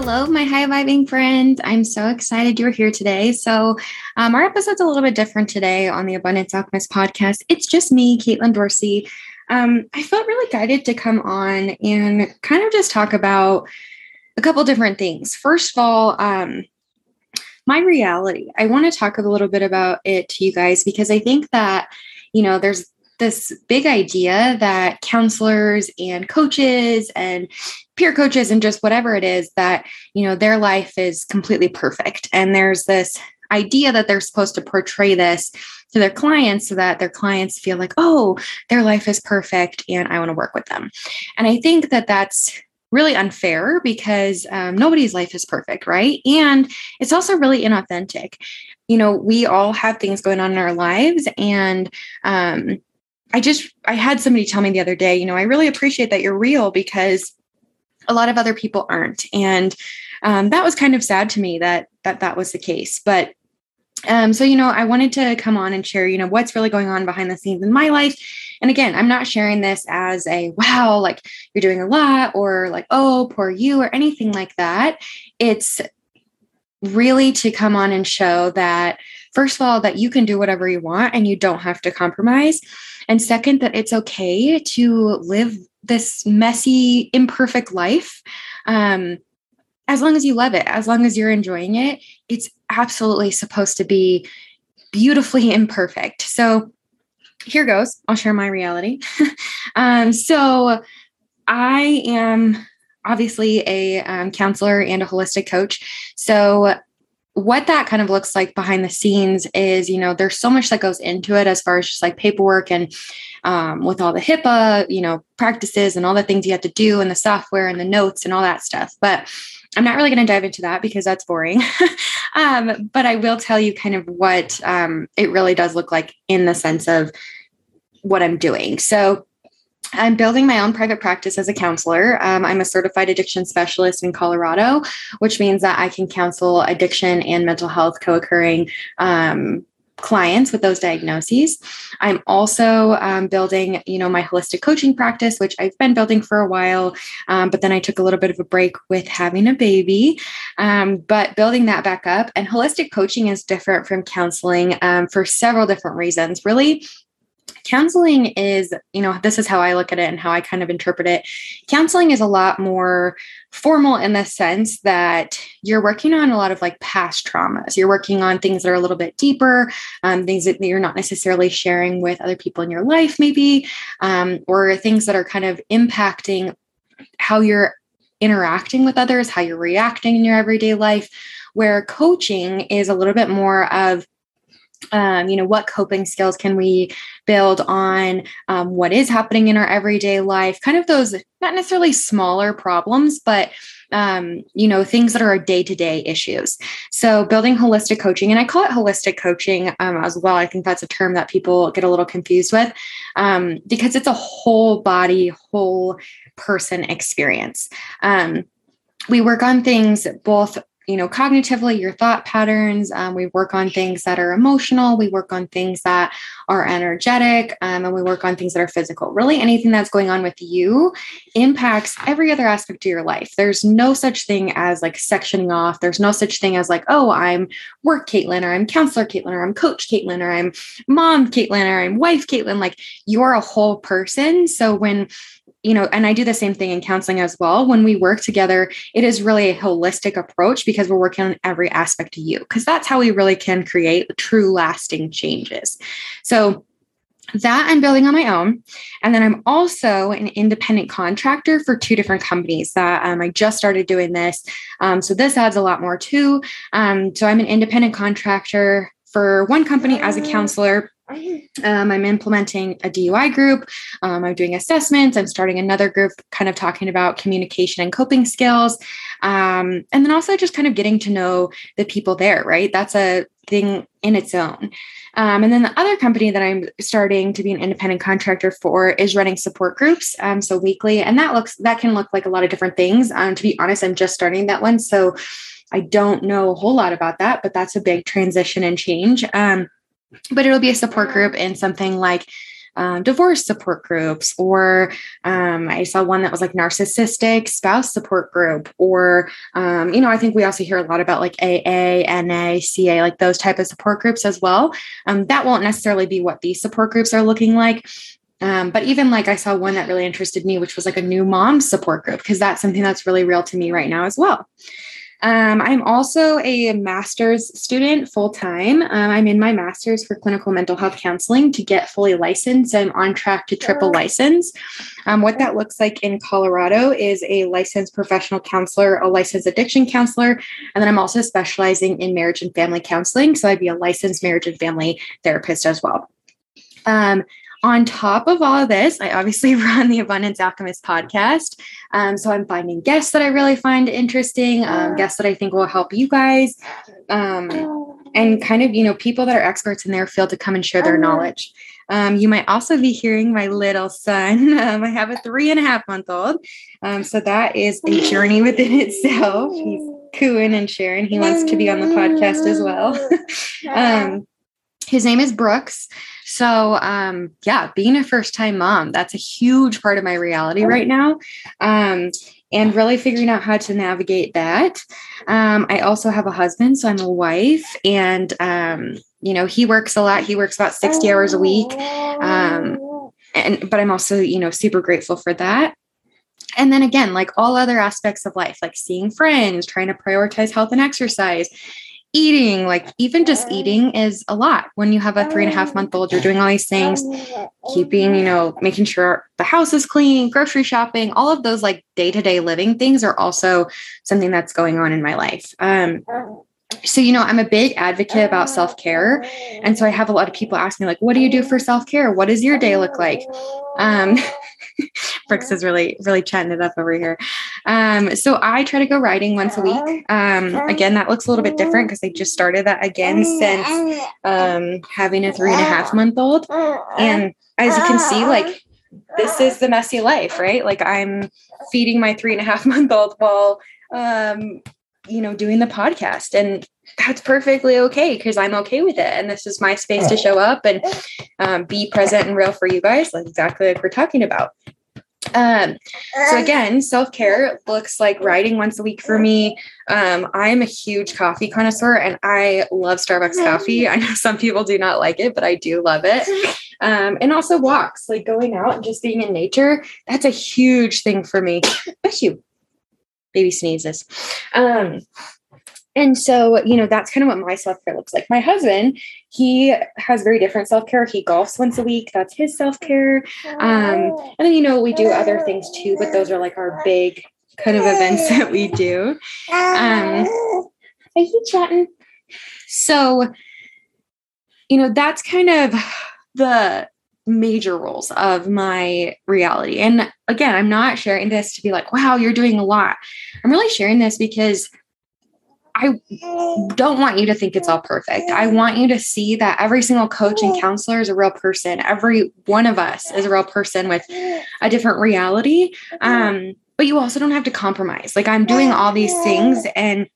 Hello, my high vibing friend. I'm so excited you're here today. So, um, our episode's a little bit different today on the Abundance Alchemist podcast. It's just me, Caitlyn Dorsey. Um, I felt really guided to come on and kind of just talk about a couple different things. First of all, um, my reality. I want to talk a little bit about it to you guys because I think that, you know, there's this big idea that counselors and coaches and peer coaches and just whatever it is that you know their life is completely perfect. And there's this idea that they're supposed to portray this to their clients so that their clients feel like oh their life is perfect and i want to work with them. And i think that that's really unfair because um, nobody's life is perfect right? And it's also really inauthentic. You know we all have things going on in our lives and um, I just I had somebody tell me the other day, you know, I really appreciate that you're real because a lot of other people aren't, and um, that was kind of sad to me that that that was the case. But um, so you know, I wanted to come on and share, you know, what's really going on behind the scenes in my life. And again, I'm not sharing this as a wow, like you're doing a lot, or like oh, poor you, or anything like that. It's really to come on and show that first of all that you can do whatever you want and you don't have to compromise and second, that it's okay to live this messy, imperfect life. Um, as long as you love it, as long as you're enjoying it, it's absolutely supposed to be beautifully imperfect. So here goes. I'll share my reality. um, so I am obviously a um, counselor and a holistic coach. So what that kind of looks like behind the scenes is, you know, there's so much that goes into it as far as just like paperwork and um, with all the HIPAA, you know, practices and all the things you have to do and the software and the notes and all that stuff. But I'm not really going to dive into that because that's boring. um, but I will tell you kind of what um, it really does look like in the sense of what I'm doing. So I'm building my own private practice as a counselor. Um, I'm a certified addiction specialist in Colorado, which means that I can counsel addiction and mental health co occurring um, clients with those diagnoses. I'm also um, building, you know, my holistic coaching practice, which I've been building for a while, um, but then I took a little bit of a break with having a baby. Um, but building that back up, and holistic coaching is different from counseling um, for several different reasons. Really, counseling is, you know, this is how I look at it and how I kind of interpret it. Counseling is a lot more formal in the sense that you're working on a lot of like past traumas. You're working on things that are a little bit deeper, um, things that you're not necessarily sharing with other people in your life, maybe, um, or things that are kind of impacting how you're interacting with others, how you're reacting in your everyday life. Where coaching is a little bit more of um, you know what coping skills can we build on um, what is happening in our everyday life kind of those not necessarily smaller problems but um, you know things that are day-to-day issues. So building holistic coaching and i call it holistic coaching um, as well i think that's a term that people get a little confused with um, because it's a whole body whole person experience. Um, we work on things both you know, cognitively, your thought patterns. Um, we work on things that are emotional. We work on things that are energetic, um, and we work on things that are physical. Really, anything that's going on with you impacts every other aspect of your life. There's no such thing as like sectioning off. There's no such thing as like, oh, I'm work Caitlyn, or I'm counselor Caitlyn, or I'm coach Caitlyn, or I'm mom Caitlyn, or I'm wife Caitlyn. Like you're a whole person. So when you know, and I do the same thing in counseling as well. When we work together, it is really a holistic approach because we're working on every aspect of you, because that's how we really can create true lasting changes. So, that I'm building on my own. And then I'm also an independent contractor for two different companies that um, I just started doing this. Um, so this adds a lot more too. Um, so I'm an independent contractor for one company as a counselor um, I'm implementing a DUI group. Um, I'm doing assessments. I'm starting another group kind of talking about communication and coping skills. Um, and then also just kind of getting to know the people there, right? That's a thing in its own. Um, and then the other company that I'm starting to be an independent contractor for is running support groups. Um, so weekly, and that looks that can look like a lot of different things. Um, to be honest, I'm just starting that one, so I don't know a whole lot about that, but that's a big transition and change. Um, but it'll be a support group in something like um, divorce support groups, or um, I saw one that was like narcissistic spouse support group, or um, you know, I think we also hear a lot about like AA, NA, CA, like those type of support groups as well. Um, that won't necessarily be what these support groups are looking like. Um, but even like I saw one that really interested me, which was like a new mom support group, because that's something that's really real to me right now as well. Um, I'm also a master's student full time. Um, I'm in my master's for clinical mental health counseling to get fully licensed. I'm on track to triple license. Um, what that looks like in Colorado is a licensed professional counselor, a licensed addiction counselor, and then I'm also specializing in marriage and family counseling. So I'd be a licensed marriage and family therapist as well. Um, on top of all of this, I obviously run the Abundance Alchemist podcast. Um, so I'm finding guests that I really find interesting, um, guests that I think will help you guys, um, and kind of, you know, people that are experts in their field to come and share their knowledge. Um, you might also be hearing my little son. Um, I have a three and a half month old. Um, so that is a journey within itself. He's cooing and sharing. He wants to be on the podcast as well. his name is Brooks. So, um, yeah, being a first time mom, that's a huge part of my reality right now. Um, and really figuring out how to navigate that. Um, I also have a husband, so I'm a wife, and um, you know he works a lot. He works about sixty hours a week, um, and but I'm also you know super grateful for that. And then again, like all other aspects of life, like seeing friends, trying to prioritize health and exercise, eating, like even just eating is a lot. When you have a three and a half month old, you're doing all these things, keeping, you know, making sure the house is clean, grocery shopping, all of those like day to day living things are also something that's going on in my life. Um, so you know i'm a big advocate about self-care and so i have a lot of people ask me like what do you do for self-care what does your day look like um Brooks is really, really chatting it up over here. Um, so I try to go riding once a week. Um, again, that looks a little bit different because I just started that again since um, having a three and a half month old. And as you can see, like this is the messy life, right? Like I'm feeding my three and a half month old while um, you know, doing the podcast. And that's perfectly okay because I'm okay with it. And this is my space to show up and um, be present and real for you guys, like exactly like we're talking about. Um, so again, self-care looks like writing once a week for me. Um, I'm a huge coffee connoisseur and I love Starbucks coffee. I know some people do not like it, but I do love it. Um, and also walks, like going out and just being in nature. That's a huge thing for me. Bless you baby sneezes. Um, and so, you know, that's kind of what my self care looks like. My husband, he has very different self care. He golfs once a week. That's his self care. Um, and then, you know, we do other things too, but those are like our big kind of events that we do. Um, are you chatting? So, you know, that's kind of the major roles of my reality. And again, I'm not sharing this to be like, wow, you're doing a lot. I'm really sharing this because I don't want you to think it's all perfect. I want you to see that every single coach and counselor is a real person. Every one of us is a real person with a different reality. Um, but you also don't have to compromise. Like I'm doing all these things and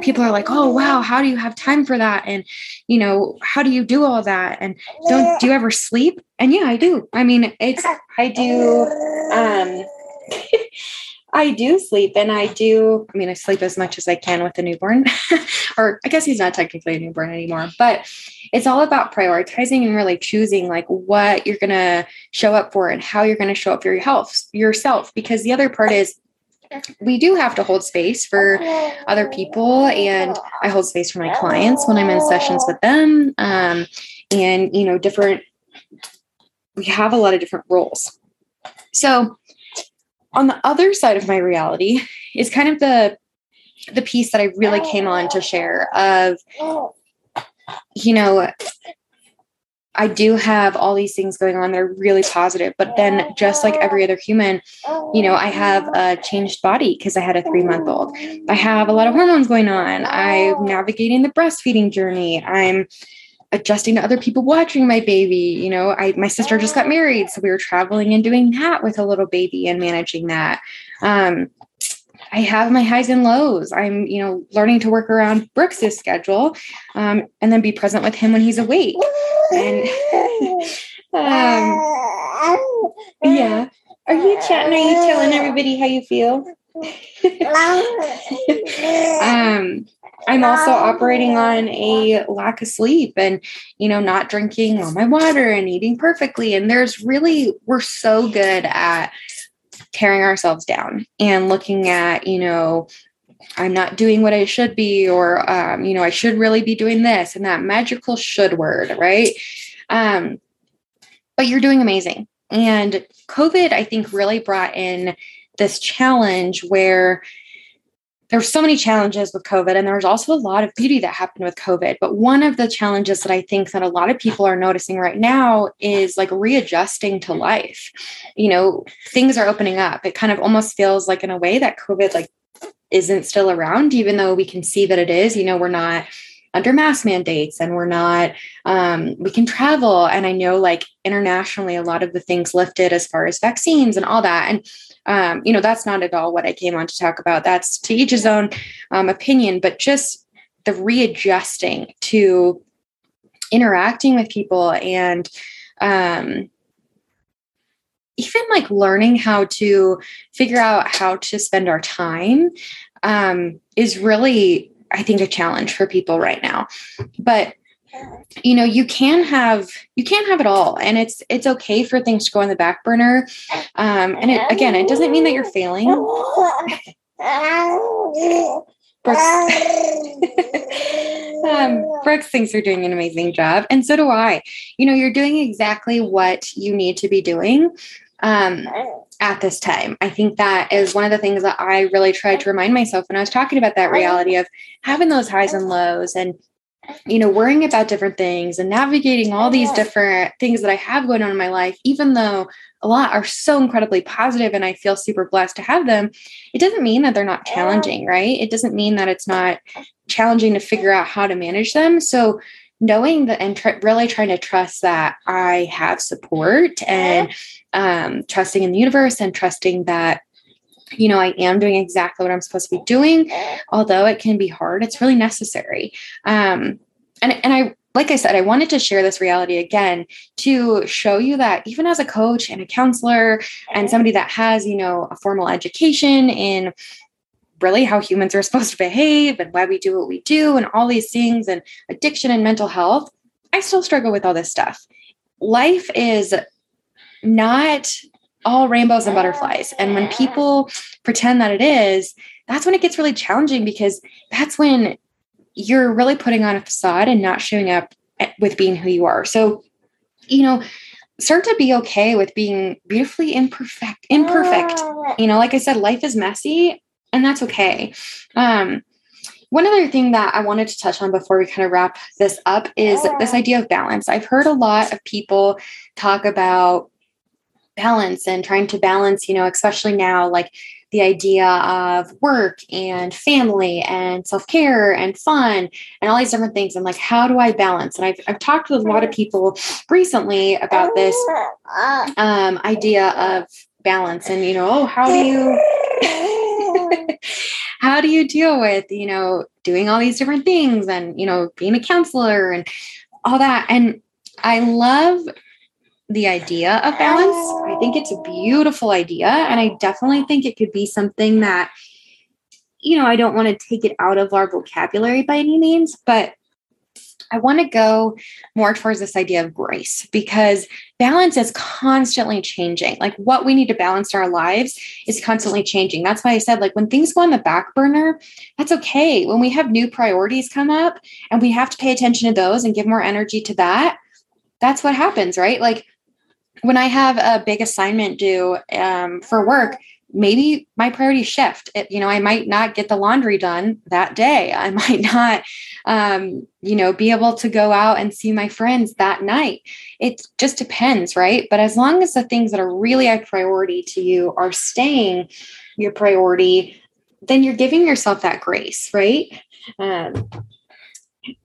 people are like, "Oh, wow, how do you have time for that?" And you know, how do you do all that? And don't do you ever sleep? And yeah, I do. I mean, it's I do um I do sleep and I do, I mean, I sleep as much as I can with a newborn, or I guess he's not technically a newborn anymore, but it's all about prioritizing and really choosing like what you're going to show up for and how you're going to show up for your health yourself. Because the other part is we do have to hold space for other people and I hold space for my clients when I'm in sessions with them. Um, and, you know, different, we have a lot of different roles. So, on the other side of my reality is kind of the the piece that I really came on to share of you know I do have all these things going on that are really positive, but then just like every other human, you know, I have a changed body because I had a three month old. I have a lot of hormones going on. I'm navigating the breastfeeding journey. I'm adjusting to other people watching my baby. You know, I my sister just got married, so we were traveling and doing that with a little baby and managing that. Um, I have my highs and lows. I'm, you know, learning to work around Brooks's schedule, um, and then be present with him when he's awake. And um, yeah, are you chatting? Are you telling everybody how you feel? Um, I'm also operating on a lack of sleep and, you know, not drinking all my water and eating perfectly. And there's really, we're so good at tearing ourselves down and looking at, you know, I'm not doing what I should be, or, um, you know, I should really be doing this and that magical should word, right? Um, but you're doing amazing. And COVID, I think, really brought in this challenge where there's so many challenges with COVID, and there's also a lot of beauty that happened with COVID. But one of the challenges that I think that a lot of people are noticing right now is like readjusting to life. You know, things are opening up. It kind of almost feels like in a way that COVID like isn't still around, even though we can see that it is. You know, we're not under mask mandates and we're not um, we can travel and i know like internationally a lot of the things lifted as far as vaccines and all that and um, you know that's not at all what i came on to talk about that's to each his own um, opinion but just the readjusting to interacting with people and um, even like learning how to figure out how to spend our time um, is really I think a challenge for people right now. But you know you can have you can't have it all and it's it's okay for things to go on the back burner um and it, again it doesn't mean that you're failing Brooks, um, Brooks thinks you're doing an amazing job, and so do I. You know, you're doing exactly what you need to be doing. Um, at this time. I think that is one of the things that I really tried to remind myself when I was talking about that reality of having those highs and lows and you know worrying about different things and navigating all these different things that I have going on in my life even though a lot are so incredibly positive and I feel super blessed to have them it doesn't mean that they're not challenging right? It doesn't mean that it's not challenging to figure out how to manage them. So knowing that and tr- really trying to trust that I have support and um, trusting in the universe and trusting that you know, I am doing exactly what I'm supposed to be doing. Although it can be hard, it's really necessary. Um, and, and I, like I said, I wanted to share this reality again to show you that even as a coach and a counselor and somebody that has, you know, a formal education in really how humans are supposed to behave and why we do what we do and all these things and addiction and mental health, I still struggle with all this stuff. Life is not all rainbows and butterflies. And when people pretend that it is, that's when it gets really challenging because that's when you're really putting on a facade and not showing up with being who you are. So, you know, start to be okay with being beautifully imperfect imperfect you know like i said life is messy and that's okay um one other thing that I wanted to touch on before we kind of wrap this up is this idea of balance. I've heard a lot of people talk about balance and trying to balance, you know, especially now, like the idea of work and family and self care and fun and all these different things. And like, how do I balance? And I've, I've talked with a lot of people recently about this um, idea of balance and, you know, oh, how do you. how do you deal with you know doing all these different things and you know being a counselor and all that and i love the idea of balance. I think it's a beautiful idea. And I definitely think it could be something that, you know, I don't want to take it out of our vocabulary by any means, but I want to go more towards this idea of grace because balance is constantly changing. Like what we need to balance our lives is constantly changing. That's why I said, like, when things go on the back burner, that's okay. When we have new priorities come up and we have to pay attention to those and give more energy to that, that's what happens, right? Like, when I have a big assignment due um, for work, maybe my priorities shift. It, you know, I might not get the laundry done that day. I might not um, you know, be able to go out and see my friends that night. It just depends, right? But as long as the things that are really a priority to you are staying your priority, then you're giving yourself that grace, right? Um,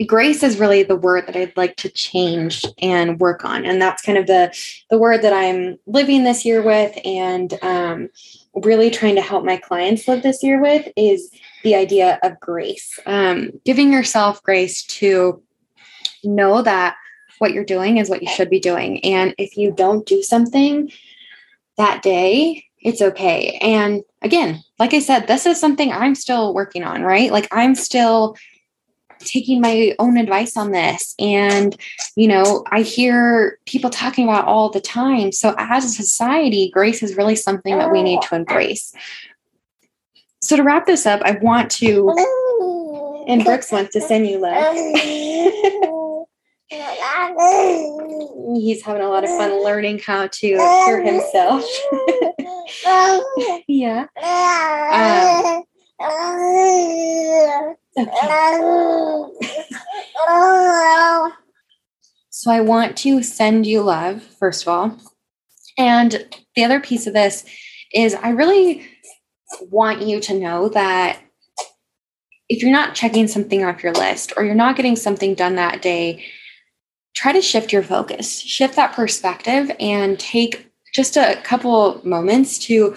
grace is really the word that I'd like to change and work on, and that's kind of the the word that I'm living this year with, and um, really trying to help my clients live this year with is the idea of grace. Um, giving yourself grace to know that what you're doing is what you should be doing, and if you don't do something that day, it's okay. And again, like I said, this is something I'm still working on, right? Like I'm still taking my own advice on this. And, you know, I hear people talking about all the time. So as a society, grace is really something that we need to embrace. So to wrap this up, I want to, and Brooks wants to send you love. He's having a lot of fun learning how to hear himself. yeah. Um, so I want to send you love, first of all. And the other piece of this is I really want you to know that if you're not checking something off your list or you're not getting something done that day, try to shift your focus, shift that perspective, and take just a couple moments to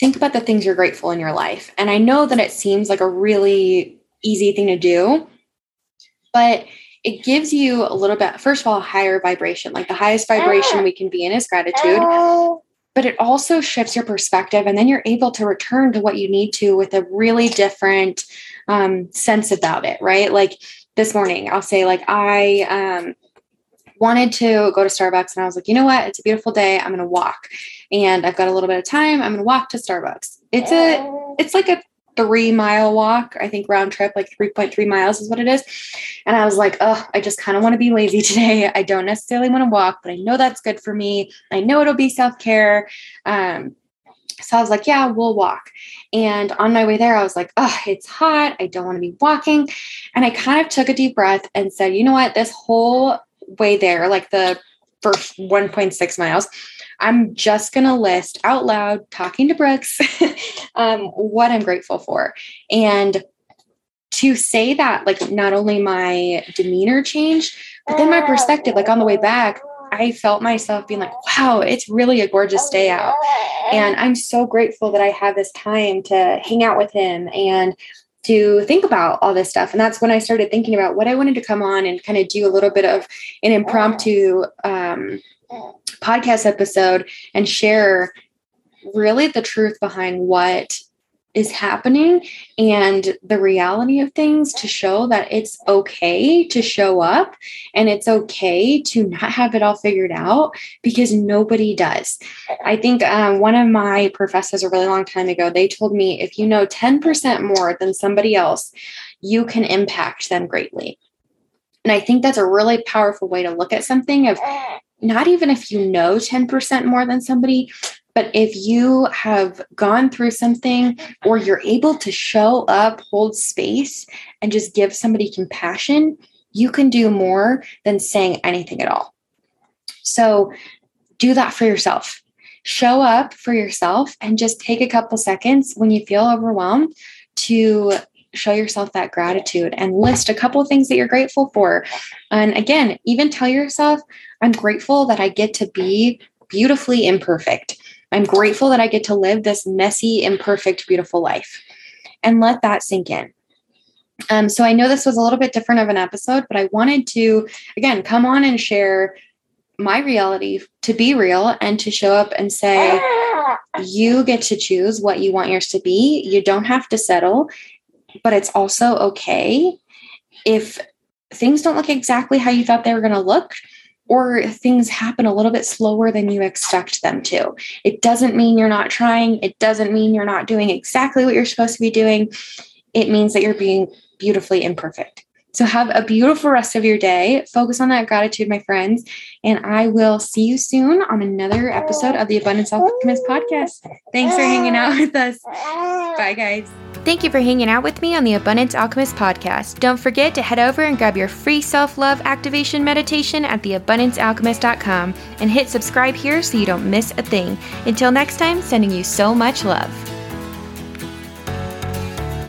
think about the things you're grateful in your life. And I know that it seems like a really easy thing to do, but it gives you a little bit, first of all, higher vibration. Like the highest vibration we can be in is gratitude. But it also shifts your perspective, and then you're able to return to what you need to with a really different um, sense about it, right? Like this morning, I'll say, like, I um, wanted to go to Starbucks and I was like, you know what? It's a beautiful day. I'm going to walk and I've got a little bit of time. I'm going to walk to Starbucks. It's a, it's like a three mile walk. I think round trip, like 3.3 miles is what it is. And I was like, oh, I just kind of want to be lazy today. I don't necessarily want to walk, but I know that's good for me. I know it'll be self care. Um, so I was like, yeah, we'll walk. And on my way there, I was like, oh, it's hot. I don't want to be walking. And I kind of took a deep breath and said, you know what? This whole way there, like the first 1.6 miles, I'm just going to list out loud, talking to Brooks, um, what I'm grateful for. And to say that, like, not only my demeanor changed, but then my perspective, like on the way back, I felt myself being like, wow, it's really a gorgeous day out. And I'm so grateful that I have this time to hang out with him and to think about all this stuff. And that's when I started thinking about what I wanted to come on and kind of do a little bit of an impromptu um, podcast episode and share really the truth behind what is happening and the reality of things to show that it's okay to show up and it's okay to not have it all figured out because nobody does. I think um, one of my professors a really long time ago, they told me if you know 10% more than somebody else, you can impact them greatly. And I think that's a really powerful way to look at something of not even if you know 10% more than somebody, but if you have gone through something or you're able to show up, hold space, and just give somebody compassion, you can do more than saying anything at all. So do that for yourself. Show up for yourself and just take a couple seconds when you feel overwhelmed to show yourself that gratitude and list a couple of things that you're grateful for. And again, even tell yourself, I'm grateful that I get to be beautifully imperfect. I'm grateful that I get to live this messy, imperfect, beautiful life. And let that sink in. Um, so I know this was a little bit different of an episode, but I wanted to, again, come on and share my reality to be real and to show up and say, you get to choose what you want yours to be. You don't have to settle, but it's also okay if things don't look exactly how you thought they were going to look or things happen a little bit slower than you expect them to. It doesn't mean you're not trying. It doesn't mean you're not doing exactly what you're supposed to be doing. It means that you're being beautifully imperfect. So have a beautiful rest of your day. Focus on that gratitude, my friends. And I will see you soon on another episode of the Abundance Alchemist podcast. Thanks for hanging out with us. Bye, guys. Thank you for hanging out with me on the Abundance Alchemist podcast. Don't forget to head over and grab your free self love activation meditation at theabundancealchemist.com and hit subscribe here so you don't miss a thing. Until next time, sending you so much love.